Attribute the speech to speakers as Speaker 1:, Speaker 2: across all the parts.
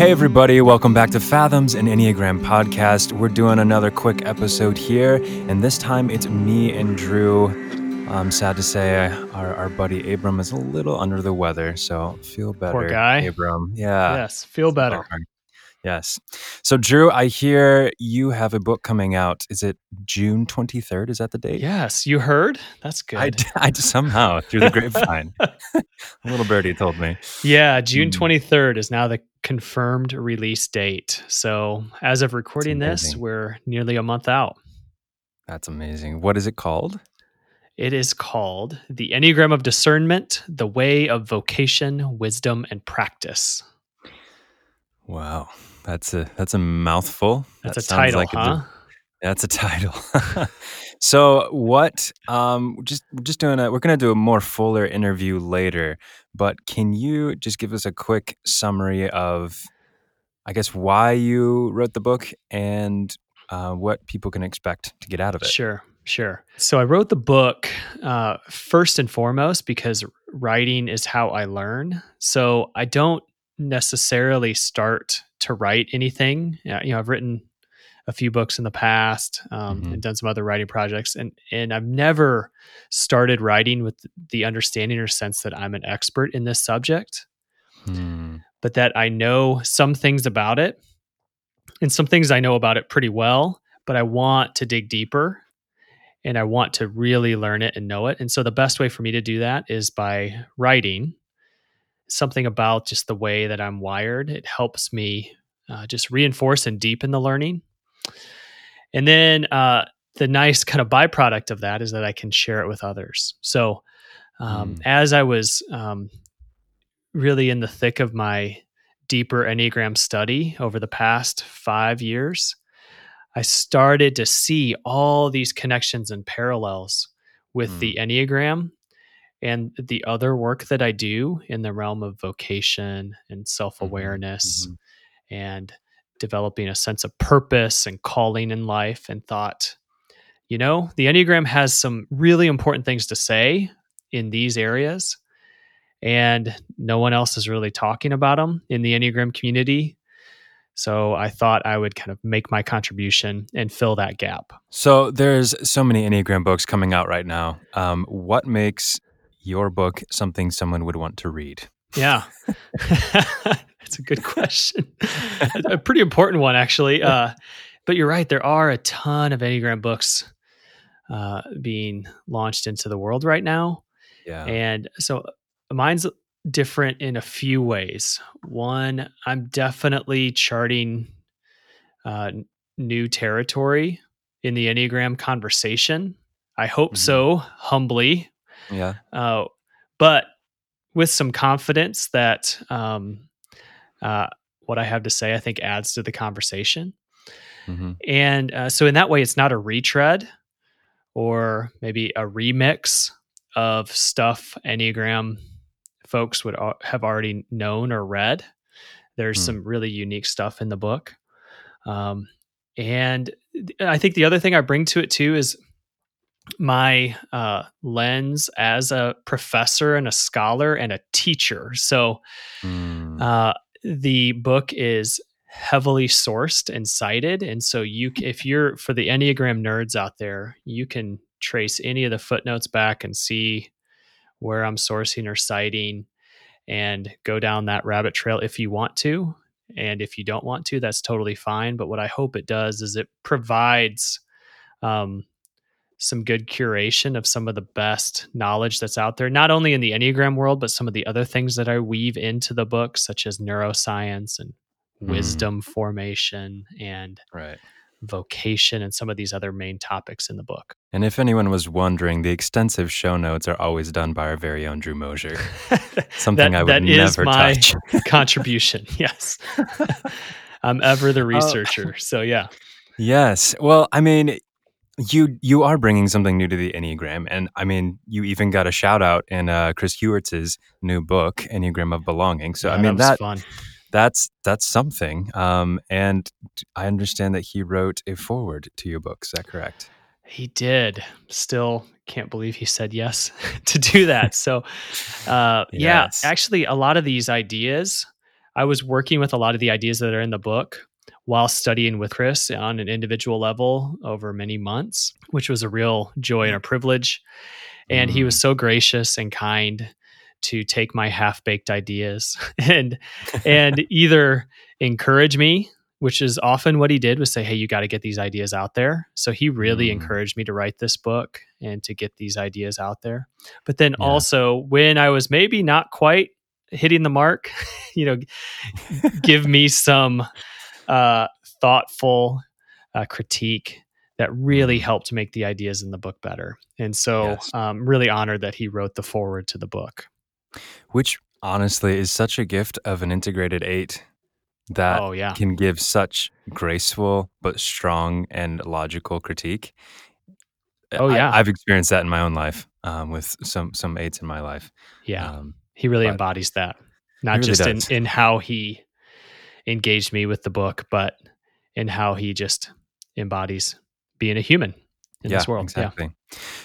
Speaker 1: Hey, everybody, welcome back to Fathoms and Enneagram podcast. We're doing another quick episode here, and this time it's me and Drew. I'm sad to say our, our buddy Abram is a little under the weather, so feel better.
Speaker 2: Poor guy.
Speaker 1: Abram. Yeah.
Speaker 2: Yes, feel better.
Speaker 1: Yes. So, Drew, I hear you have a book coming out. Is it June 23rd? Is that the date?
Speaker 2: Yes, you heard? That's good.
Speaker 1: I somehow, through the grapevine, a little birdie told me.
Speaker 2: Yeah, June
Speaker 1: Mm.
Speaker 2: 23rd is now the confirmed release date. So, as of recording this, we're nearly a month out.
Speaker 1: That's amazing. What is it called?
Speaker 2: It is called The Enneagram of Discernment The Way of Vocation, Wisdom, and Practice.
Speaker 1: Wow. That's a that's a mouthful.
Speaker 2: That's
Speaker 1: That
Speaker 2: a title,
Speaker 1: like a
Speaker 2: huh?
Speaker 1: That's a title. so what um just just doing a we're gonna do a more fuller interview later, but can you just give us a quick summary of I guess why you wrote the book and uh, what people can expect to get out of it?
Speaker 2: Sure, sure. So I wrote the book uh, first and foremost because writing is how I learn. So I don't necessarily start to write anything. You know, I've written a few books in the past um,
Speaker 1: Mhm.
Speaker 2: and done some other writing projects, and and I've never started writing with the understanding or sense that I'm an expert in this subject
Speaker 1: Hmm.
Speaker 2: but that I know some things about it and some things I know about it pretty well, but I want to dig deeper and I want to really learn it and know it. And so the best way for me to do that is by writing something about just the way that I'm wired. It helps me uh, just reinforce and deepen the learning. And then uh, the nice kind of byproduct of that is that I can share it with others. So um,
Speaker 1: Mm.
Speaker 2: as I was um, really in the thick of my deeper Enneagram study over the past five years, I started to see all these connections and parallels with the Enneagram and the other work that I do in the realm of vocation and self awareness
Speaker 1: mhm.
Speaker 2: and developing a sense of purpose and calling in life and thought, you know, the Enneagram has some really important things to say in these areas and no one else is really talking about them in the Enneagram community. So I thought I would kind of make my contribution and fill that gap.
Speaker 1: So there's so many Enneagram books coming out right now. Um, what makes your book something someone would want to read?
Speaker 2: Yeah. That's a good question. a pretty important one, actually. Uh, but you're right. There are a ton of Enneagram books uh, being launched into the world right now.
Speaker 1: Yeah.
Speaker 2: And so mine's different in a few ways. One, I'm definitely charting uh, new territory in the Enneagram conversation. I hope
Speaker 1: Mhm.
Speaker 2: so, humbly,
Speaker 1: yeah.
Speaker 2: uh, but with some confidence that um, uh, what I have to say, I think, adds to the conversation.
Speaker 1: hmm
Speaker 2: And uh, so, in that way, it's not a retread or maybe a remix of stuff Enneagram folks would al- have already known or read. There's
Speaker 1: Hmm.
Speaker 2: some really unique stuff in the book. Um, and I think the other thing I bring to it too is my uh, lens as a professor and a scholar and a teacher. So,
Speaker 1: Mm.
Speaker 2: uh, the book is heavily sourced and cited, and so you, if you're for the Enneagram nerds out there, you can trace any of the footnotes back and see where I'm sourcing or citing, and go down that rabbit trail if you want to. And if you don't want to, that's totally fine. But what I hope it does is it provides um, some good curation of some of the best knowledge that's out there, not only in the Enneagram world, but some of the other things that I weave into the book, such as neuroscience and
Speaker 1: Mm.
Speaker 2: wisdom formation and
Speaker 1: right.
Speaker 2: vocation and some of these other main topics in the book.
Speaker 1: And if anyone was wondering, the extensive show notes are always done by our very own Drew Moser. Something
Speaker 2: That-
Speaker 1: I would
Speaker 2: that is
Speaker 1: never
Speaker 2: my
Speaker 1: touch.
Speaker 2: contribution. Yes. I'm ever
Speaker 1: Oh.
Speaker 2: the researcher. So, yeah.
Speaker 1: Yes. Well, I mean, you you are bringing something new to the Enneagram, and I mean, you even got a shout out in uh, Chris Heuertz's new book, Enneagram of Belonging. So,
Speaker 2: Yeah,
Speaker 1: I mean, that
Speaker 2: fun.
Speaker 1: that's that's something. Um, and I understand that he wrote a forward to your book. Is that correct?
Speaker 2: He did. Still can't believe he said yes to do that. So, uh, yeah, actually, a lot of these ideas I was working with a lot of the ideas that are in the book while studying with Chris on an individual level over many months, which was a real joy and a privilege. And he was
Speaker 1: Mm.
Speaker 2: so gracious and kind to take my half-baked ideas and and either encourage me, which is often what he did was say, "Hey, you got to get these ideas out there." So he really
Speaker 1: Mm.
Speaker 2: encouraged me to write this book and to get these ideas out there. But then
Speaker 1: Yeah.
Speaker 2: also when I was maybe not quite hitting the mark, you know, give me some uh, thoughtful uh, critique that really
Speaker 1: Mm.
Speaker 2: helped make the ideas in the book better. And so,
Speaker 1: Yes.
Speaker 2: um, really honored that he wrote the forward to the book.
Speaker 1: Which honestly is such a gift of an integrated eight that
Speaker 2: Oh yeah,
Speaker 1: can give such graceful but strong and logical critique.
Speaker 2: Oh, yeah.
Speaker 1: I've experienced that in my own life um, with some some eights in my life.
Speaker 2: yeah.
Speaker 1: Um,
Speaker 2: he really embodies that, not
Speaker 1: really
Speaker 2: just
Speaker 1: does.
Speaker 2: in in how he engaged me with the book, but in how he just embodies being a human in
Speaker 1: yeah,
Speaker 2: this world.
Speaker 1: exactly.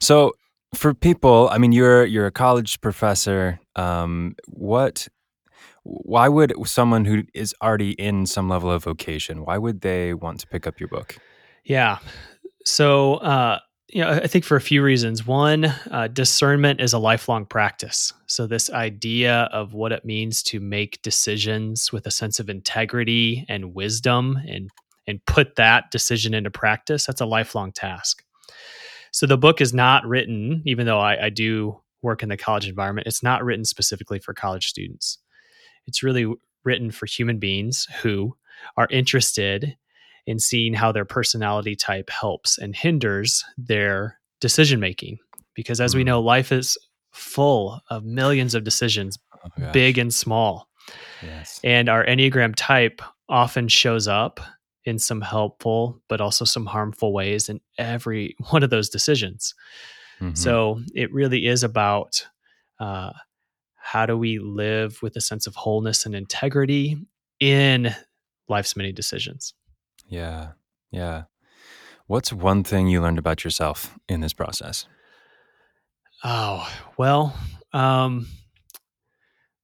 Speaker 1: So for people, I mean, you're you're a college professor. Um, what? Why would someone who is already in some level of vocation? Why would they want to pick up your book?
Speaker 2: Yeah. So, uh, you know, I think for a few reasons. One, uh, discernment is a lifelong practice. So, this idea of what it means to make decisions with a sense of integrity and wisdom and and put that decision into practice, that's a lifelong task. So, the book is not written, even though I, I do work in the college environment, it's not written specifically for college students. It's really written for human beings who are interested in seeing how their personality type helps and hinders their decision making. Because as we
Speaker 1: Mm.
Speaker 2: know, life is full of millions of decisions,
Speaker 1: Oh,
Speaker 2: big and small.
Speaker 1: Yes.
Speaker 2: And our Enneagram type often shows up in some helpful, but also some harmful ways in every one of those decisions.
Speaker 1: Mhm.
Speaker 2: So it really is about uh, how do we live with a sense of wholeness and integrity in life's many decisions.
Speaker 1: Yeah, yeah. What's one thing you learned about yourself in this process?
Speaker 2: Oh, well, um,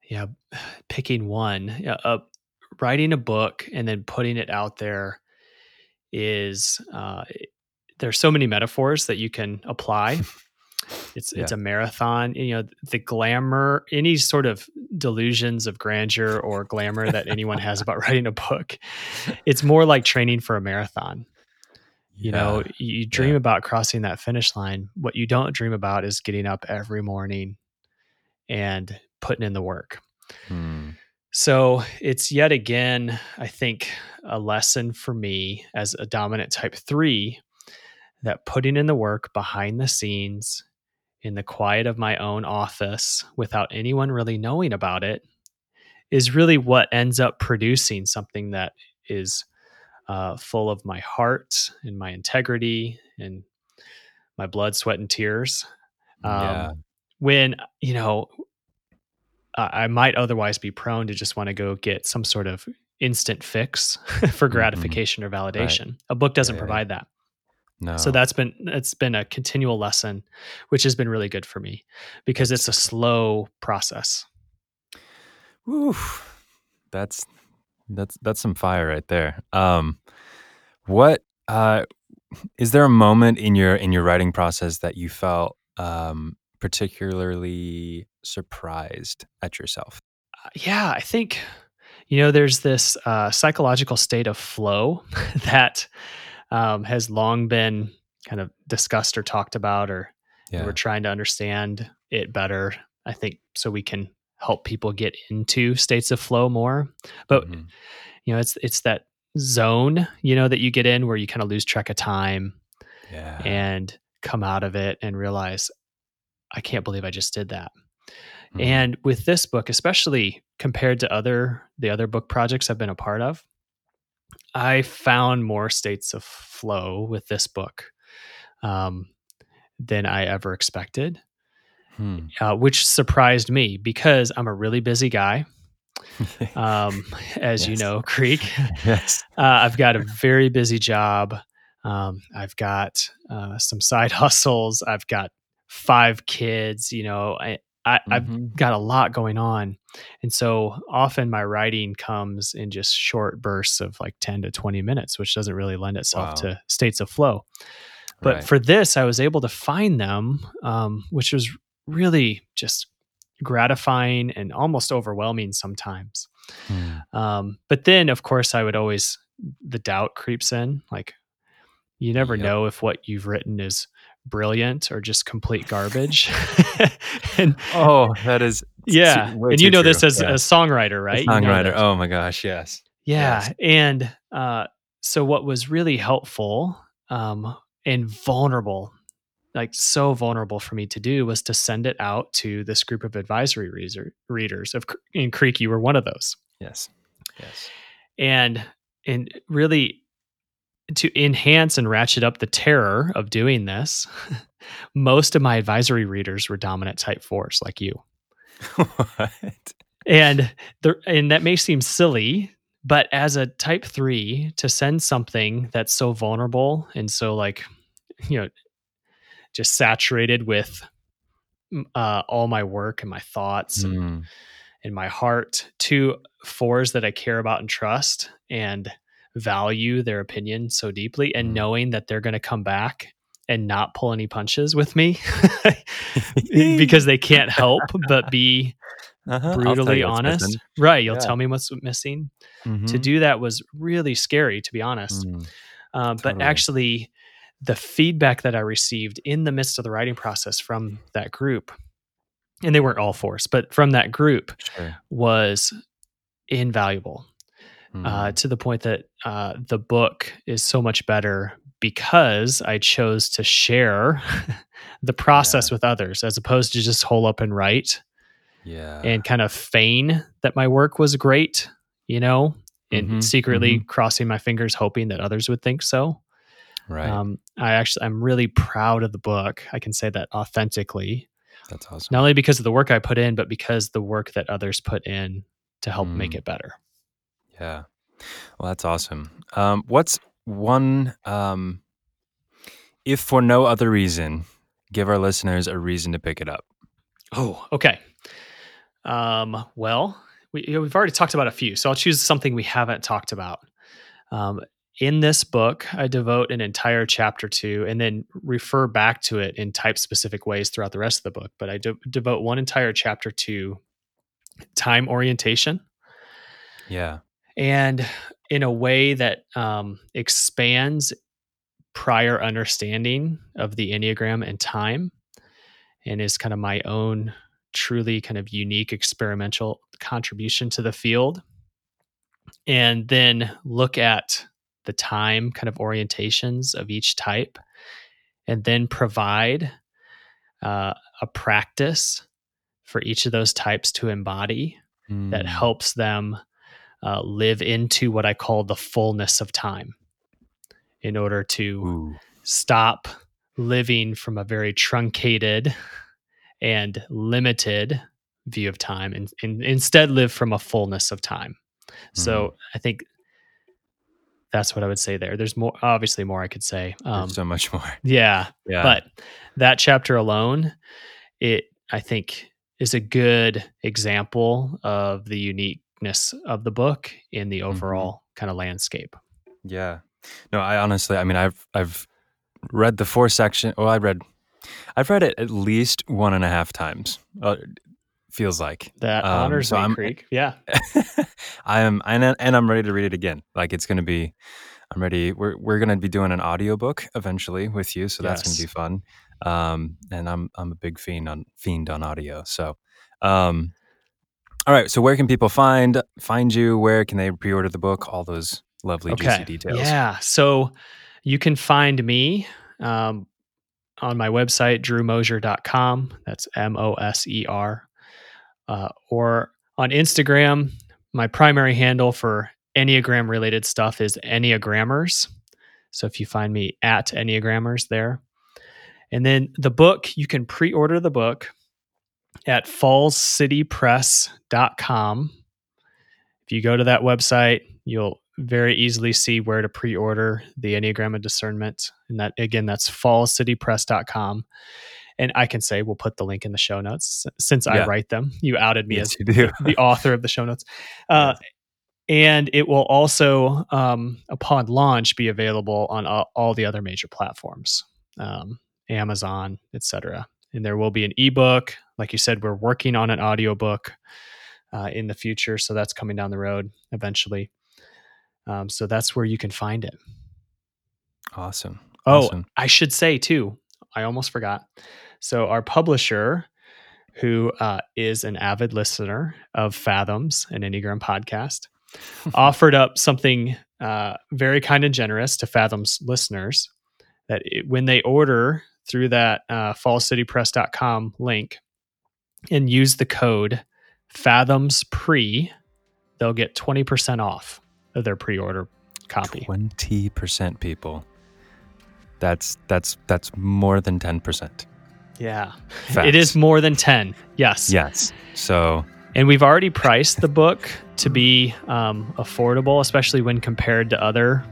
Speaker 2: yeah, picking one, yeah, uh, writing a book and then putting it out there is uh, there's so many metaphors that you can apply. It's it's a marathon. You know, the glamour, any sort of delusions of grandeur or glamour that anyone has about writing a book, it's more like training for a marathon. You know,
Speaker 1: Yeah.
Speaker 2: you you dream about crossing that finish line. What you don't dream about is getting up every morning and putting in the work.
Speaker 1: Hmm.
Speaker 2: So it's yet again, I think, a lesson for me as a dominant type three that putting in the work behind the scenes in the quiet of my own office without anyone really knowing about it is really what ends up producing something that is uh, full of my heart and my integrity and my blood, sweat, and tears. Um,
Speaker 1: yeah.
Speaker 2: When, you know, I I might otherwise be prone to just want to go get some sort of instant fix for
Speaker 1: Mhm.
Speaker 2: gratification or validation. A book doesn't
Speaker 1: yeah, yeah.
Speaker 2: provide that.
Speaker 1: No.
Speaker 2: So that's been it's been a continual lesson, which has been really good for me because it's a slow process.
Speaker 1: Oof. That's that's that's some fire right there. Um what uh is there a moment in your in your writing process that you felt um particularly surprised at yourself?
Speaker 2: Uh, Yeah, I think you know there's this uh, psychological state of flow that um, has long been kind of discussed or talked about, or
Speaker 1: Yeah.
Speaker 2: we're trying to understand it better. I think so we can help people get into states of flow more. But
Speaker 1: Mhm.
Speaker 2: you know, it's it's that zone you know that you get in where you kind of lose track of time
Speaker 1: yeah.
Speaker 2: and come out of it and realize I can't believe I just did that.
Speaker 1: Mhm.
Speaker 2: And with this book, especially compared to other the other book projects I've been a part of, I found more states of flow with this book um, than I ever expected,
Speaker 1: Hmm.
Speaker 2: uh, which surprised me because I'm a really busy guy. Um, as you know, Creek,
Speaker 1: yes.
Speaker 2: uh, I've got a very busy job. Um, I've got uh, some side hustles. I've got five kids. You know, I, I, mm-hmm. I've got a lot going on. And so often my writing comes in just short bursts of like 10 to 20 minutes, which doesn't really lend itself wow. to states of flow. But right. for this, I was able to find them, um, which was really just gratifying and almost overwhelming sometimes. Hmm. Um, but then, of course, I would always, the doubt creeps in. Like, you never yep. know if what you've written is brilliant or just complete garbage.
Speaker 1: and oh, that is
Speaker 2: yeah. And you know true. this as yeah. a songwriter, right?
Speaker 1: A songwriter.
Speaker 2: You know
Speaker 1: oh my gosh, yes.
Speaker 2: Yeah,
Speaker 1: yes.
Speaker 2: and uh, so what was really helpful um, and vulnerable, like so vulnerable for me to do, was to send it out to this group of advisory reader, readers. Of in Creek, you were one of those.
Speaker 1: Yes. Yes.
Speaker 2: And and really to enhance and ratchet up the terror of doing this, most of my advisory readers were dominant type fours like you. what? And the and that may seem silly, but as a type three, to send something that's so vulnerable and so like, you know, just saturated with uh, all my work and my thoughts mm. and, hmm. and my heart to fours that I care about and trust and value their opinion so deeply and mm. knowing that they're going to come back and not pull any punches with me because they can't help but be uh-huh. brutally honest. Right. You'll yeah. tell me what's missing. Mm-hmm. To do that was really scary, to be honest. Mm, uh, but totally. actually, the feedback that I received in the midst of the writing process from that group, and they weren't all forced, but from that group sure. was invaluable mm. uh, to the point that uh, the book is so much better because I chose to share the process yeah. with others as opposed to just hole up and write.
Speaker 1: Yeah.
Speaker 2: And kind of feign that my work was great, you know, and mm-hmm, secretly mm-hmm. crossing my fingers hoping that others would think so.
Speaker 1: Right. Um,
Speaker 2: I actually I'm really proud of the book. I can say that authentically.
Speaker 1: That's awesome.
Speaker 2: Not only because of the work I put in, but because the work that others put in to help mm. make it better.
Speaker 1: Yeah. Well, that's awesome. Um, what's one, um, if for no other reason, give our listeners a reason to pick it up?
Speaker 2: Oh, okay. Um, well, we, we've already talked about a few, so I'll choose something we haven't talked about. Um, in this book, I devote an entire chapter to, and then refer back to it in type specific ways throughout the rest of the book. But I de- devote one entire chapter to time orientation.
Speaker 1: Yeah
Speaker 2: and in a way that um, expands prior understanding of the Enneagram and time and is kind of my own truly kind of unique experimental contribution to the field. And then look at the time kind of orientations of each type and then provide uh, a practice for each of those types to embody mm. that helps them uh, live into what I call the fullness of time in order to Ooh. stop living from a very truncated and limited view of time and, and instead live from a fullness of time. Mm-hmm. So I think that's what I would say there. There's more, obviously more I could say.
Speaker 1: Um, so much more.
Speaker 2: Yeah, yeah. But that chapter alone, it I think is a good example of the unique uniqueness of the book in the mm-hmm. overall mm-hmm. kind of landscape.
Speaker 1: Yeah. No, I honestly, I mean, I've I've read the four section. Oh, I read, I've read it at least one and a half times. Uh, feels like
Speaker 2: that um, honors so me, I'm, Creek. Yeah,
Speaker 1: I am, and and I'm ready to read it again. Like it's going to be, I'm ready. We're we're going to be doing an audiobook eventually with you, so that's going to be fun. Um, and I'm I'm a big fiend on fiend on audio, so um, all right. So where can people find find you? Where can they pre-order the book? All those lovely okay. juicy details.
Speaker 2: Yeah. So you can find me um, on my website, drewmoser.com. That's M-O-S-E-R. Uh, or on Instagram, my primary handle for Enneagram related stuff is Enneagrammers. So if you find me at Enneagrammers there. And then the book, you can pre-order the book at fallscitypress.com. If you go to that website, you'll very easily see where to pre-order the Enneagram of Discernment. And that again, that's fallscitypress.com. and I can say we'll put the link in the show notes since
Speaker 1: Yeah.
Speaker 2: I write them. You outed me
Speaker 1: Yes,
Speaker 2: as the author of the show notes. Uh, and it will also, um, upon launch, be available on all, all the other major platforms, um, Amazon, etc. And there will be an ebook. Like you said, we're working on an audiobook uh, in the future, so that's coming down the road eventually. Um, so that's where you can find it.
Speaker 1: Awesome.
Speaker 2: Oh,
Speaker 1: Awesome.
Speaker 2: I should say too, I almost forgot. So our publisher, who uh, is an avid listener of Fathoms, an Enneagram podcast, offered up something uh, very kind and generous to Fathoms listeners that it, when they order through that uh, fallcitypress.com link and use the code Fathoms Pre, they'll get 20% off of their pre-order copy.
Speaker 1: Twenty percent people. That's that's that's more than ten percent.
Speaker 2: Yeah. It is more than 10. Yes.
Speaker 1: Yes. So
Speaker 2: And we've already priced the book to be um, affordable, especially when compared to other,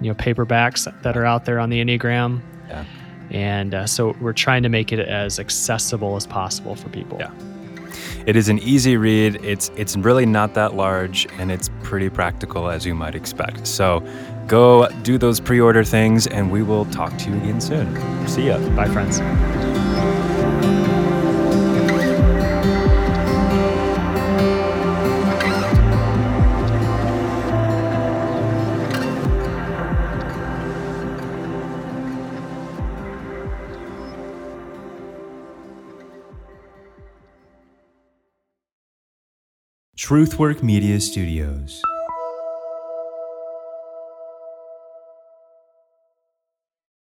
Speaker 2: you know, paperbacks that are out there on the Enneagram.
Speaker 1: Yeah.
Speaker 2: And uh, so we're trying to make it as accessible as possible for people.
Speaker 1: Yeah. it is an easy read. It's it's really not that large and it's pretty practical as you might expect. So go do those pre-order things and we will talk to you again soon. See ya.
Speaker 2: Bye, friends.
Speaker 3: Truthwork Media Studios.